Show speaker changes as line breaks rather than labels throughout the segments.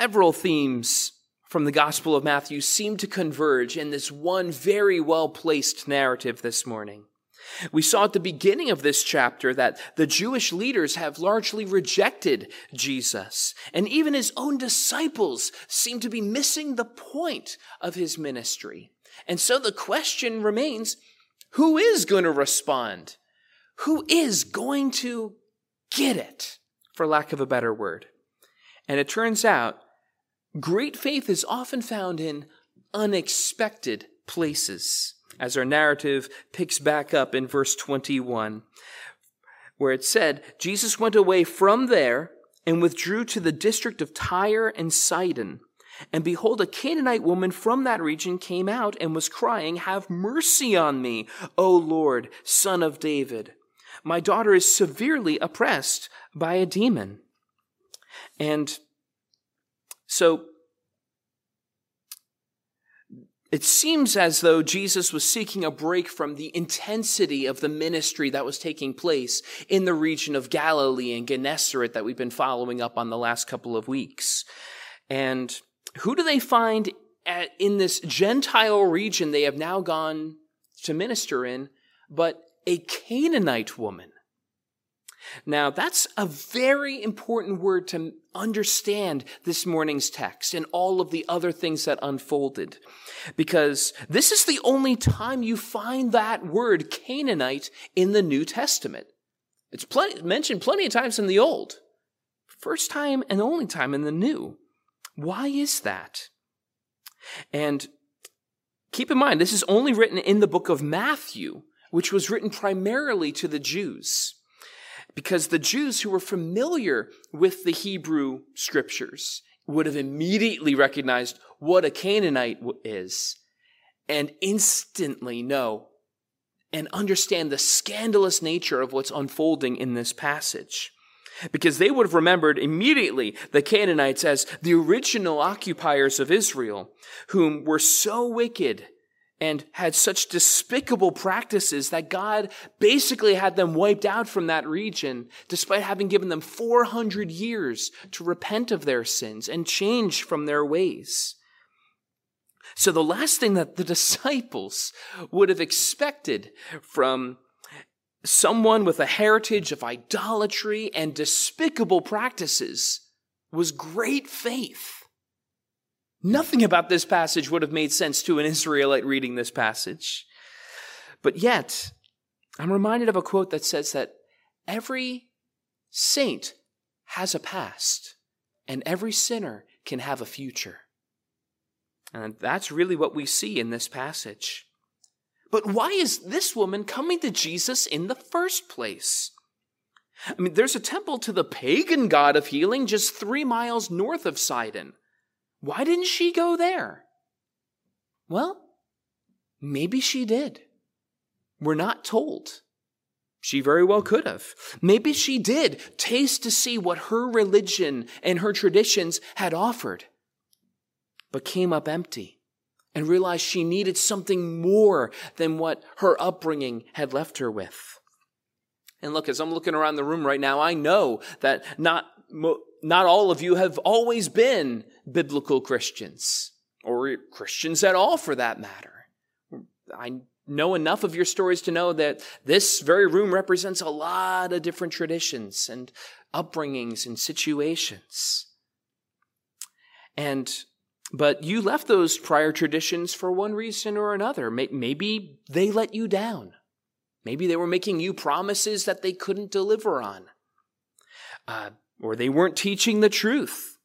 several themes from the Gospel of Matthew seem to converge in this one very well placed narrative this morning. We saw at the beginning of this chapter that the Jewish leaders have largely rejected Jesus, and even his own disciples seem to be missing the point of his ministry. And so the question remains who is going to respond? Who is going to get it, for lack of a better word? And it turns out great faith is often found in unexpected places as our narrative picks back up in verse 21, where it said, Jesus went away from there and withdrew to the district of Tyre and Sidon. And behold, a Canaanite woman from that region came out and was crying, Have mercy on me, O Lord, son of David. My daughter is severely oppressed by a demon. And so it seems as though Jesus was seeking a break from the intensity of the ministry that was taking place in the region of Galilee and Gennesaret that we've been following up on the last couple of weeks. And who do they find at, in this Gentile region they have now gone to minister in, but a Canaanite woman? Now, that's a very important word to understand this morning's text and all of the other things that unfolded. Because this is the only time you find that word Canaanite in the New Testament. It's plenty, mentioned plenty of times in the Old. First time and only time in the New. Why is that? And keep in mind, this is only written in the book of Matthew, which was written primarily to the Jews because the Jews who were familiar with the Hebrew scriptures would have immediately recognized what a Canaanite is and instantly know and understand the scandalous nature of what's unfolding in this passage. Because they would have remembered immediately the Canaanites as the original occupiers of Israel, whom were so wicked and had such despicable practices that God basically had them wiped out from that region, despite having given them 400 years to repent of their sins and change from their ways. So the last thing that the disciples would have expected from someone with a heritage of idolatry and despicable practices was great faith. Nothing about this passage would have made sense to an Israelite reading this passage. But yet, I'm reminded of a quote that says that every saint has a past and every sinner can have a future. And that's really what we see in this passage. But why is this woman coming to Jesus in the first place? I mean, there's a temple to the pagan god of healing just three miles north of Sidon. Why didn't she go there? Well, maybe she did. We're not told. She very well could have. Maybe she did taste to see what her religion and her traditions had offered, but came up empty and realized she needed something more than what her upbringing had left her with. And look, as I'm looking around the room right now, I know that not not all of you have always been biblical Christians, or Christians at all for that matter. I know enough of your stories to know that this very room represents a lot of different traditions and upbringings and situations. And but you left those prior traditions for one reason or another. Maybe they let you down. Maybe they were making you promises that they couldn't deliver on. Uh, or they weren't teaching the truth.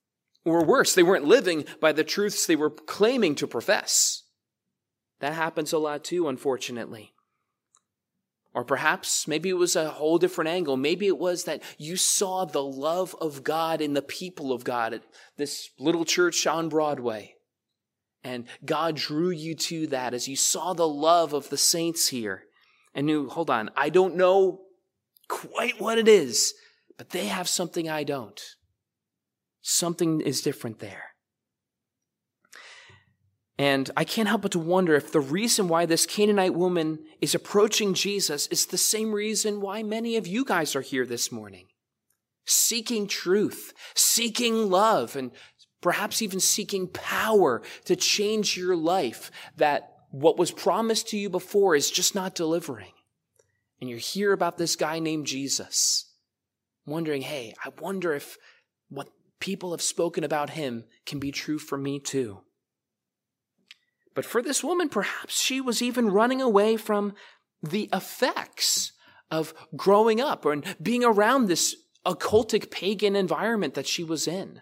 Or worse, they weren't living by the truths they were claiming to profess. That happens a lot too, unfortunately. Or perhaps maybe it was a whole different angle. Maybe it was that you saw the love of God in the people of God at this little church on Broadway. And God drew you to that as you saw the love of the saints here and knew, hold on, I don't know quite what it is, but they have something I don't. Something is different there. And I can't help but to wonder if the reason why this Canaanite woman is approaching Jesus is the same reason why many of you guys are here this morning. Seeking truth, seeking love, and perhaps even seeking power to change your life, that what was promised to you before is just not delivering. And you hear about this guy named Jesus, wondering, hey, I wonder if what people have spoken about him can be true for me too. But for this woman, perhaps she was even running away from the effects of growing up and being around this occultic pagan environment that she was in.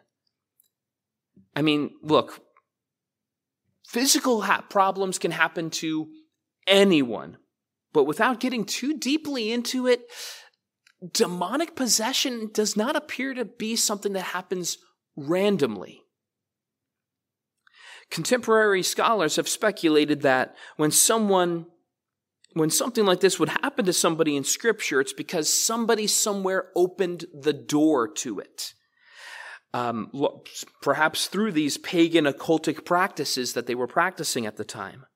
I mean, look, physical ha- problems can happen to anyone, but without getting too deeply into it, demonic possession does not appear to be something that happens randomly. Contemporary scholars have speculated that when someone when something like this would happen to somebody in scripture, it's because somebody somewhere opened the door to it. Um, perhaps through these pagan occultic practices that they were practicing at the time.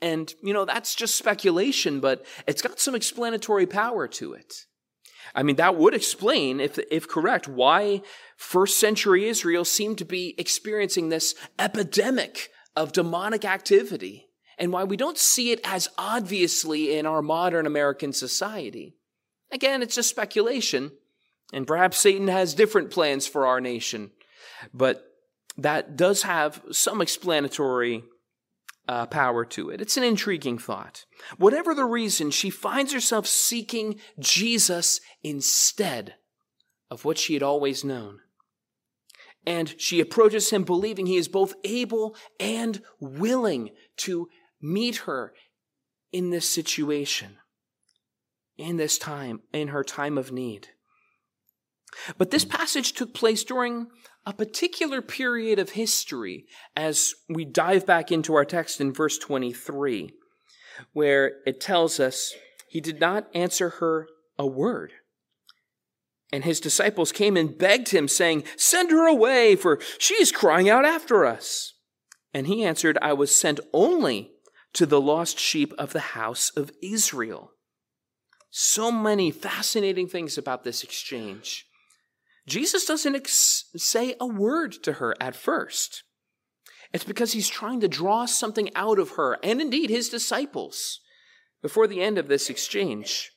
And, you know, that's just speculation, but it's got some explanatory power to it. I mean, that would explain, if, if correct, why first century Israel seemed to be experiencing this epidemic of demonic activity and why we don't see it as obviously in our modern American society. Again, it's just speculation, and perhaps Satan has different plans for our nation, but that does have some explanatory uh, power to it. It's an intriguing thought. Whatever the reason, she finds herself seeking Jesus instead of what she had always known. And she approaches him believing he is both able and willing to meet her in this situation, in this time, in her time of need. But this passage took place during a particular period of history as we dive back into our text in verse 23, where it tells us he did not answer her a word. And his disciples came and begged him, saying, Send her away, for she is crying out after us. And he answered, I was sent only to the lost sheep of the house of Israel. So many fascinating things about this exchange. Jesus doesn't ex- say a word to her at first. It's because he's trying to draw something out of her and indeed his disciples before the end of this exchange.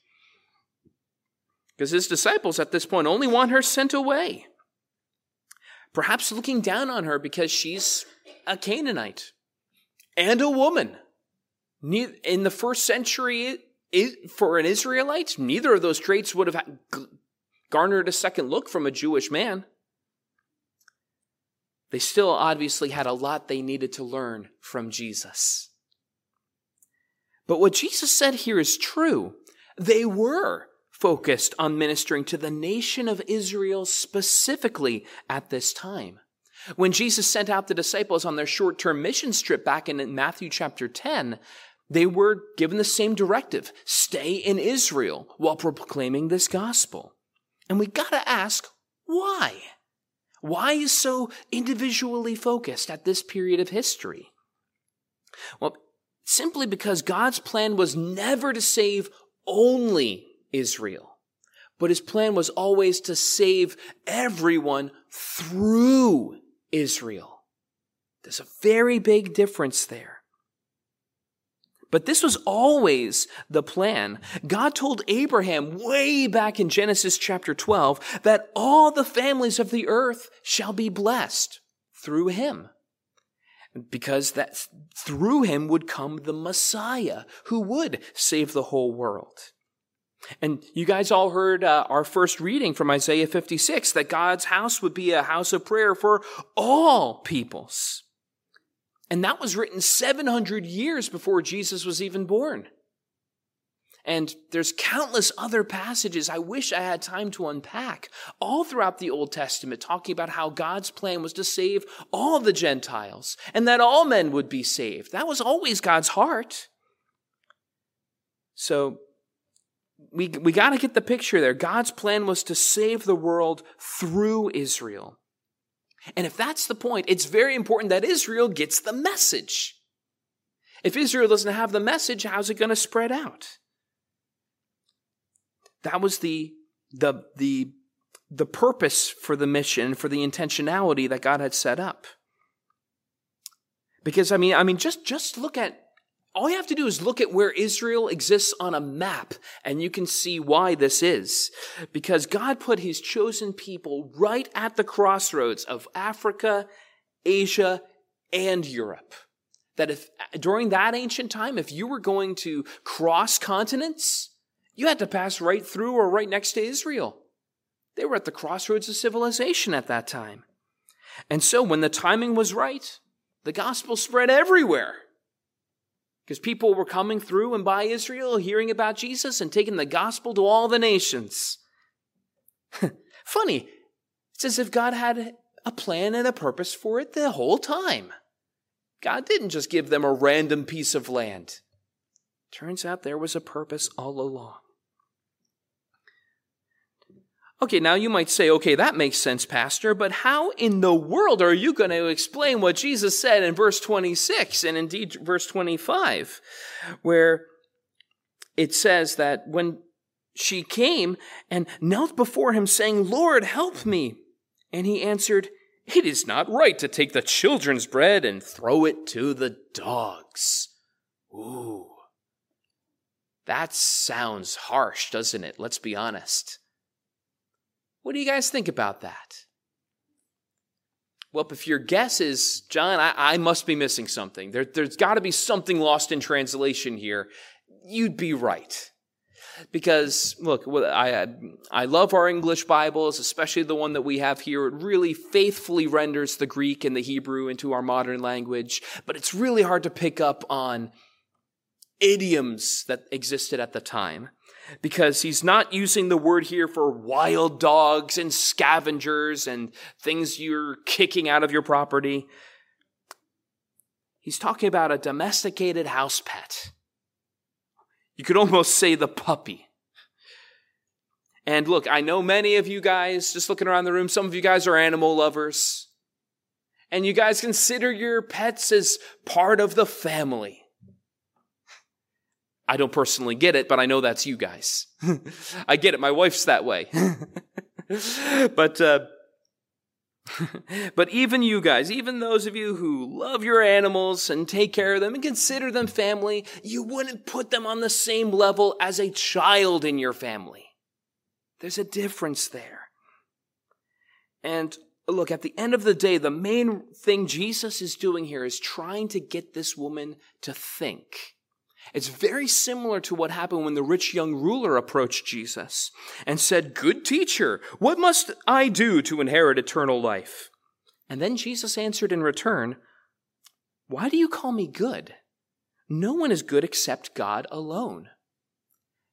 Because his disciples at this point only want her sent away. Perhaps looking down on her because she's a Canaanite and a woman. In the first century, for an Israelite, neither of those traits would have garnered a second look from a Jewish man. They still obviously had a lot they needed to learn from Jesus. But what Jesus said here is true. They were focused on ministering to the nation of Israel specifically at this time. When Jesus sent out the disciples on their short term mission trip back in Matthew chapter 10, they were given the same directive stay in Israel while proclaiming this gospel. And we got to ask why? Why is so individually focused at this period of history? Well, simply because God's plan was never to save only Israel, but his plan was always to save everyone through Israel. There's a very big difference there. But this was always the plan. God told Abraham way back in Genesis chapter 12 that all the families of the earth shall be blessed through him. Because that through him would come the Messiah who would save the whole world. And you guys all heard uh, our first reading from Isaiah 56 that God's house would be a house of prayer for all peoples. And that was written 700 years before Jesus was even born. And there's countless other passages I wish I had time to unpack all throughout the Old Testament talking about how God's plan was to save all the Gentiles and that all men would be saved. That was always God's heart. So we, we got to get the picture there. God's plan was to save the world through Israel. And if that's the point, it's very important that Israel gets the message. If Israel doesn't have the message, how's it going to spread out? That was the, the, the the purpose for the mission, for the intentionality that God had set up. Because I mean, I mean, just, just look at, all you have to do is look at where Israel exists on a map and you can see why this is. Because God put his chosen people right at the crossroads of Africa, Asia, and Europe. That if, during that ancient time, if you were going to cross continents, you had to pass right through or right next to Israel. They were at the crossroads of civilization at that time. And so when the timing was right, the gospel spread everywhere. Because people were coming through and by Israel, hearing about Jesus and taking the gospel to all the nations. Funny, it's as if God had a plan and a purpose for it the whole time. God didn't just give them a random piece of land. Turns out there was a purpose all along. Okay, now you might say, okay, that makes sense, Pastor, but how in the world are you going to explain what Jesus said in verse 26 and indeed verse 25, where it says that when she came and knelt before him, saying, Lord, help me. And he answered, It is not right to take the children's bread and throw it to the dogs. Ooh. That sounds harsh, doesn't it? Let's be honest. What do you guys think about that? Well, if your guess is, John, I, I must be missing something, there, there's got to be something lost in translation here, you'd be right. Because, look, I, I love our English Bibles, especially the one that we have here. It really faithfully renders the Greek and the Hebrew into our modern language, but it's really hard to pick up on idioms that existed at the time because he's not using the word here for wild dogs and scavengers and things you're kicking out of your property. He's talking about a domesticated house pet. You could almost say the puppy. And look, I know many of you guys, just looking around the room, some of you guys are animal lovers. And you guys consider your pets as part of the family. I don't personally get it, but I know that's you guys. I get it. My wife's that way. but, uh, but even you guys, even those of you who love your animals and take care of them and consider them family, you wouldn't put them on the same level as a child in your family. There's a difference there. And look, at the end of the day, the main thing Jesus is doing here is trying to get this woman to think. It's very similar to what happened when the rich young ruler approached Jesus and said, Good teacher, what must I do to inherit eternal life? And then Jesus answered in return, Why do you call me good? No one is good except God alone.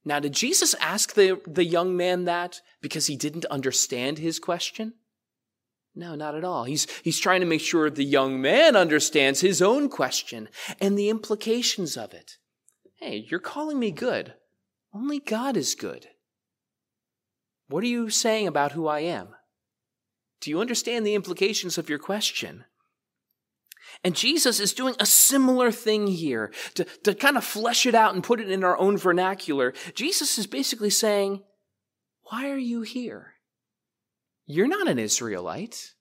Now, did Jesus ask the, the young man that because he didn't understand his question? No, not at all. He's, he's trying to make sure the young man understands his own question and the implications of it. Hey, you're calling me good. Only God is good. What are you saying about who I am? Do you understand the implications of your question? And Jesus is doing a similar thing here to, to kind of flesh it out and put it in our own vernacular. Jesus is basically saying, Why are you here? You're not an Israelite.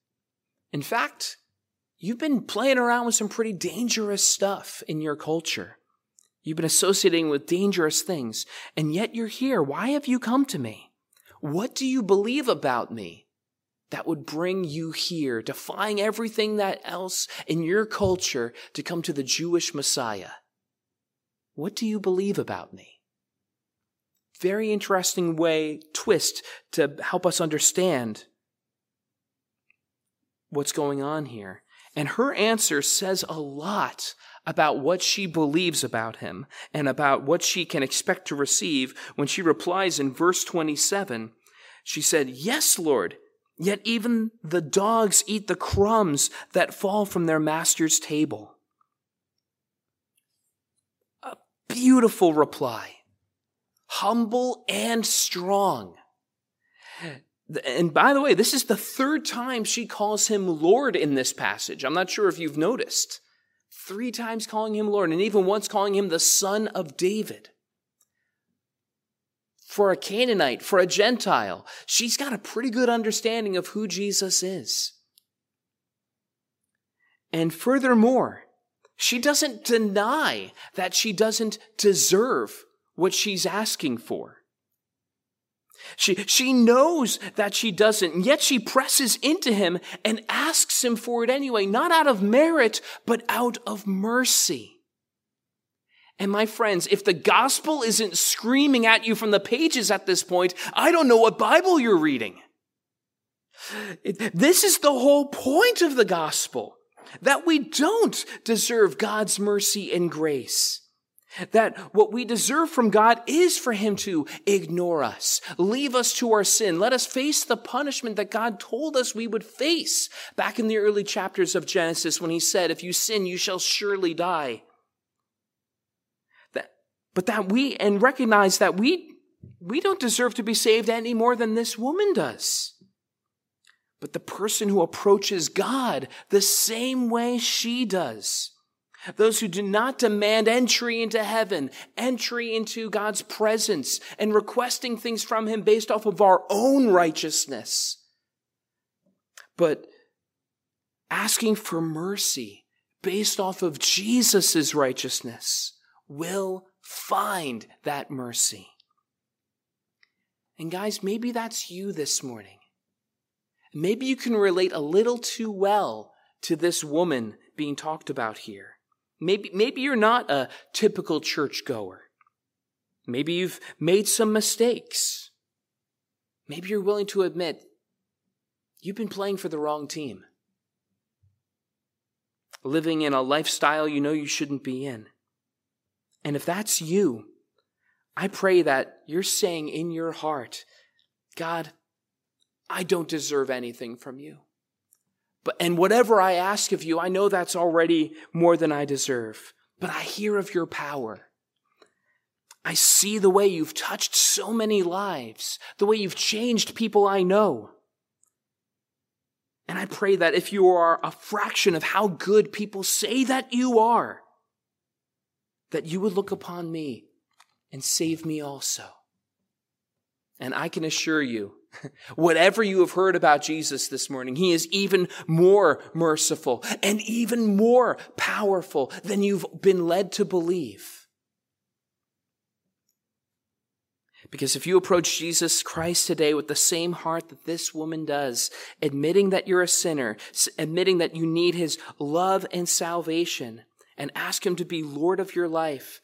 In fact, you've been playing around with some pretty dangerous stuff in your culture. You've been associating with dangerous things, and yet you're here. Why have you come to me? What do you believe about me that would bring you here, defying everything that else in your culture to come to the Jewish Messiah? What do you believe about me? Very interesting way, twist to help us understand what's going on here. And her answer says a lot about what she believes about him and about what she can expect to receive when she replies in verse 27. She said, Yes, Lord, yet even the dogs eat the crumbs that fall from their master's table. A beautiful reply, humble and strong. And by the way, this is the third time she calls him Lord in this passage. I'm not sure if you've noticed three times calling him Lord, and even once calling him the Son of David. for a Canaanite, for a Gentile. She's got a pretty good understanding of who Jesus is. And furthermore, she doesn't deny that she doesn't deserve what she's asking for. She, she knows that she doesn't, and yet she presses into him and asks him for it anyway, not out of merit, but out of mercy. And my friends, if the gospel isn't screaming at you from the pages at this point, I don't know what Bible you're reading. This is the whole point of the gospel that we don't deserve God's mercy and grace. That what we deserve from God is for Him to ignore us, leave us to our sin, let us face the punishment that God told us we would face back in the early chapters of Genesis when He said, If you sin, you shall surely die. That, but that we, and recognize that we, we don't deserve to be saved any more than this woman does but the person who approaches God the same way she does. Those who do not demand entry into heaven, entry into God's presence, and requesting things from Him based off of our own righteousness, but asking for mercy based off of Jesus' righteousness will find that mercy. And guys, maybe that's you this morning. Maybe you can relate a little too well to this woman being talked about here. Maybe, maybe you're not a typical churchgoer. Maybe you've made some mistakes. Maybe you're willing to admit you've been playing for the wrong team. Living in a lifestyle you know you shouldn't be in. And if that's you, I pray that you're saying in your heart, God, I don't deserve anything from you. But, and whatever I ask of you, I know that's already more than I deserve. But I hear of your power. I see the way you've touched so many lives, the way you've changed people I know. And I pray that if you are a fraction of how good people say that you are, that you would look upon me and save me also. And I can assure you, Whatever you have heard about Jesus this morning, he is even more merciful and even more powerful than you've been led to believe. Because if you approach Jesus Christ today with the same heart that this woman does, admitting that you're a sinner, admitting that you need his love and salvation, and ask him to be Lord of your life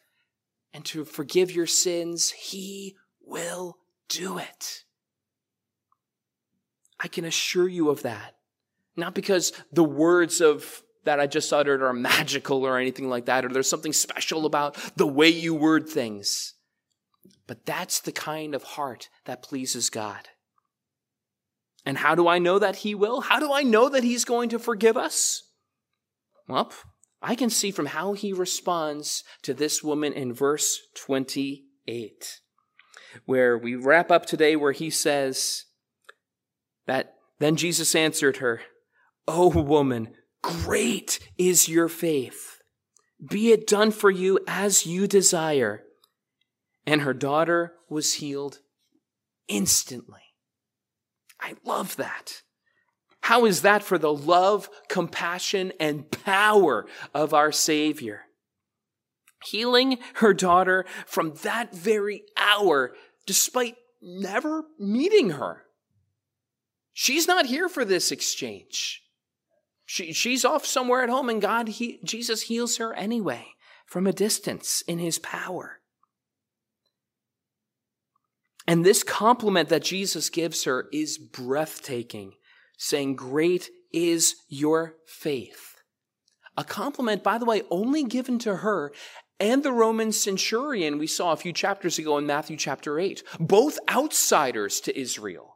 and to forgive your sins, he will do it. I can assure you of that. Not because the words of that I just uttered are magical or anything like that, or there's something special about the way you word things. But that's the kind of heart that pleases God. And how do I know that He will? How do I know that He's going to forgive us? Well, I can see from how He responds to this woman in verse 28, where we wrap up today, where He says, that then Jesus answered her, O woman, great is your faith. Be it done for you as you desire. And her daughter was healed instantly. I love that. How is that for the love, compassion, and power of our Savior? Healing her daughter from that very hour, despite never meeting her. She's not here for this exchange. She, she's off somewhere at home, and God, he, Jesus heals her anyway from a distance in his power. And this compliment that Jesus gives her is breathtaking, saying, Great is your faith. A compliment, by the way, only given to her and the Roman centurion we saw a few chapters ago in Matthew chapter 8, both outsiders to Israel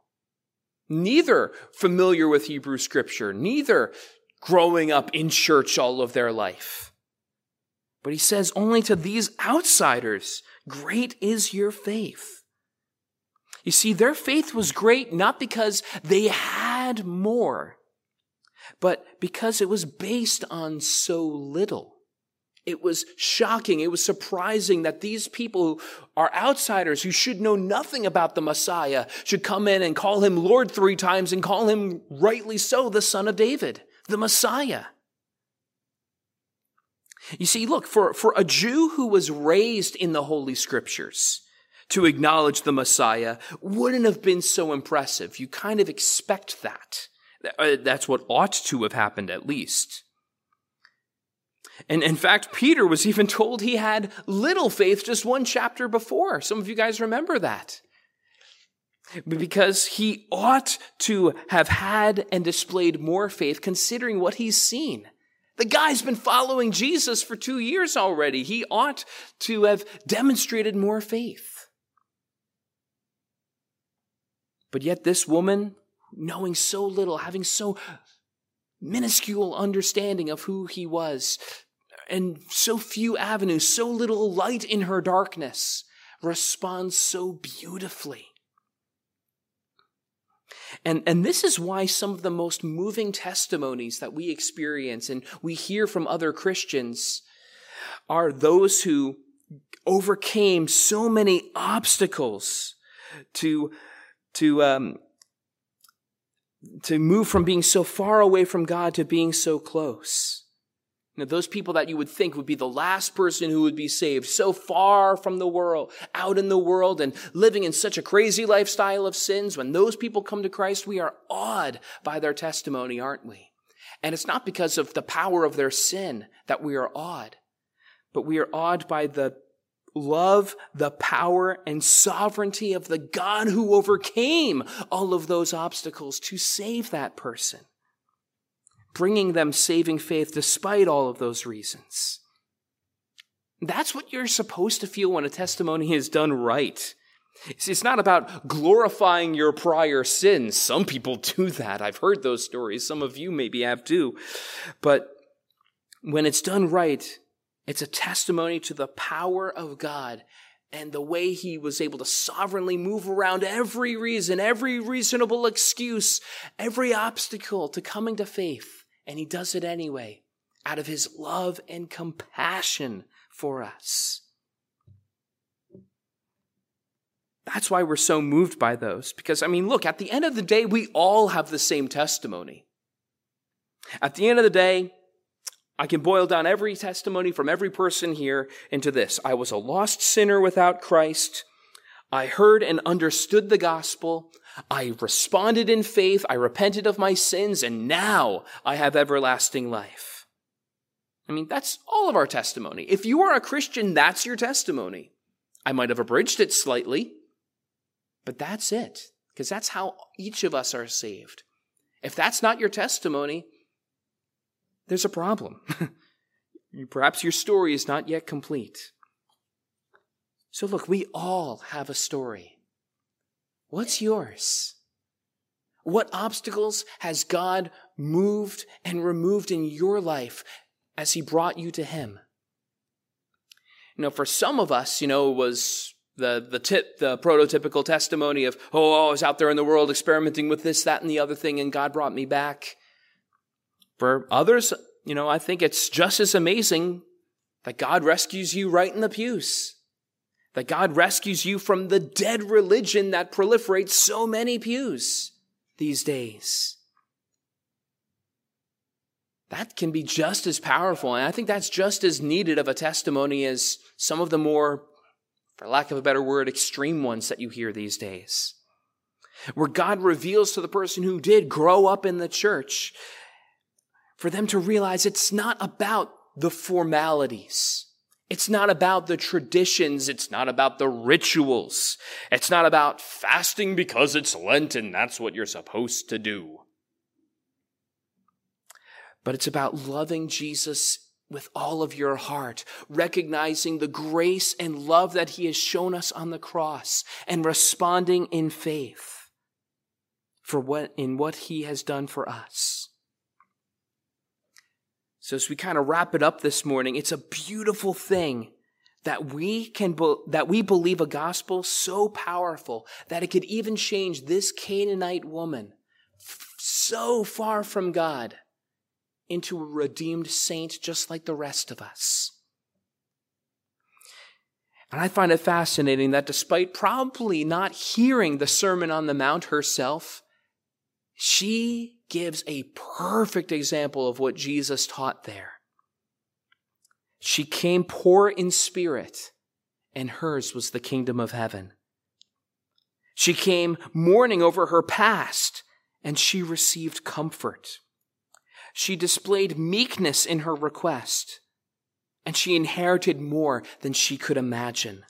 neither familiar with Hebrew scripture, neither growing up in church all of their life. But he says only to these outsiders, great is your faith. You see, their faith was great not because they had more, but because it was based on so little. It was shocking. It was surprising that these people who are outsiders who should know nothing about the Messiah should come in and call him Lord three times and call him rightly so the son of David, the Messiah. You see, look, for, for a Jew who was raised in the Holy Scriptures, to acknowledge the Messiah wouldn't have been so impressive. You kind of expect that. Uh, that's what ought to have happened at least. And in fact, Peter was even told he had little faith just one chapter before. Some of you guys remember that. Because he ought to have had and displayed more faith considering what he's seen. The guy's been following Jesus for two years already. He ought to have demonstrated more faith. But yet, this woman, knowing so little, having so minuscule understanding of who he was, and so few avenues, so little light in her darkness, responds so beautifully. And, and this is why some of the most moving testimonies that we experience and we hear from other Christians are those who overcame so many obstacles to, to, um, to move from being so far away from God to being so close. Now, those people that you would think would be the last person who would be saved, so far from the world, out in the world, and living in such a crazy lifestyle of sins, when those people come to Christ, we are awed by their testimony, aren't we? And it's not because of the power of their sin that we are awed, but we are awed by the love, the power, and sovereignty of the God who overcame all of those obstacles to save that person bringing them saving faith despite all of those reasons. That's what you're supposed to feel when a testimony is done right. It's not about glorifying your prior sins. Some people do that. I've heard those stories. Some of you maybe have too. But when it's done right, it's a testimony to the power of God and the way he was able to sovereignly move around every reason, every reasonable excuse, every obstacle to coming to faith and he does it anyway out of his love and compassion for us. That's why we're so moved by those. Because, I mean, look, at the end of the day, we all have the same testimony. At the end of the day, I can boil down every testimony from every person here into this I was a lost sinner without Christ. I heard and understood the gospel. I responded in faith. I repented of my sins, and now I have everlasting life. I mean, that's all of our testimony. If you are a Christian, that's your testimony. I might have abridged it slightly, but that's it, because that's how each of us are saved. If that's not your testimony, there's a problem. Perhaps your story is not yet complete. So, look, we all have a story. What's yours? What obstacles has God moved and removed in your life as He brought you to Him? You know, for some of us, you know, it was the, the tip, the prototypical testimony of, oh, I was out there in the world experimenting with this, that, and the other thing, and God brought me back. For others, you know, I think it's just as amazing that God rescues you right in the pews that God rescues you from the dead religion that proliferates so many pews these days. That can be just as powerful, and I think that's just as needed of a testimony as some of the more, for lack of a better word, extreme ones that you hear these days. Where God reveals to the person who did grow up in the church for them to realize it's not about the formalities it's not about the traditions. It's not about the rituals. It's not about fasting because it's Lent and that's what you're supposed to do. But it's about loving Jesus with all of your heart, recognizing the grace and love that he has shown us on the cross and responding in faith for what, in what he has done for us. So as we kind of wrap it up this morning, it's a beautiful thing that we can be, that we believe a gospel so powerful that it could even change this Canaanite woman f- so far from God into a redeemed saint just like the rest of us. And I find it fascinating that despite probably not hearing the Sermon on the Mount herself, she gives a perfect example of what Jesus taught there. She came poor in spirit, and hers was the kingdom of heaven. She came mourning over her past, and she received comfort. She displayed meekness in her request, and she inherited more than she could imagine.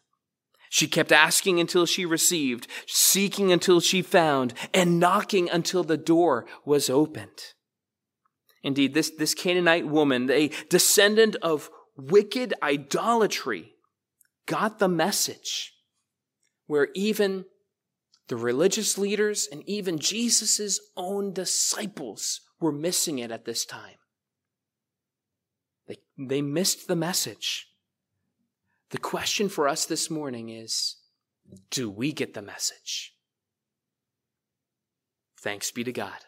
She kept asking until she received, seeking until she found, and knocking until the door was opened. Indeed, this, this Canaanite woman, a descendant of wicked idolatry, got the message where even the religious leaders and even Jesus' own disciples were missing it at this time. They, they missed the message. The question for us this morning is do we get the message? Thanks be to God.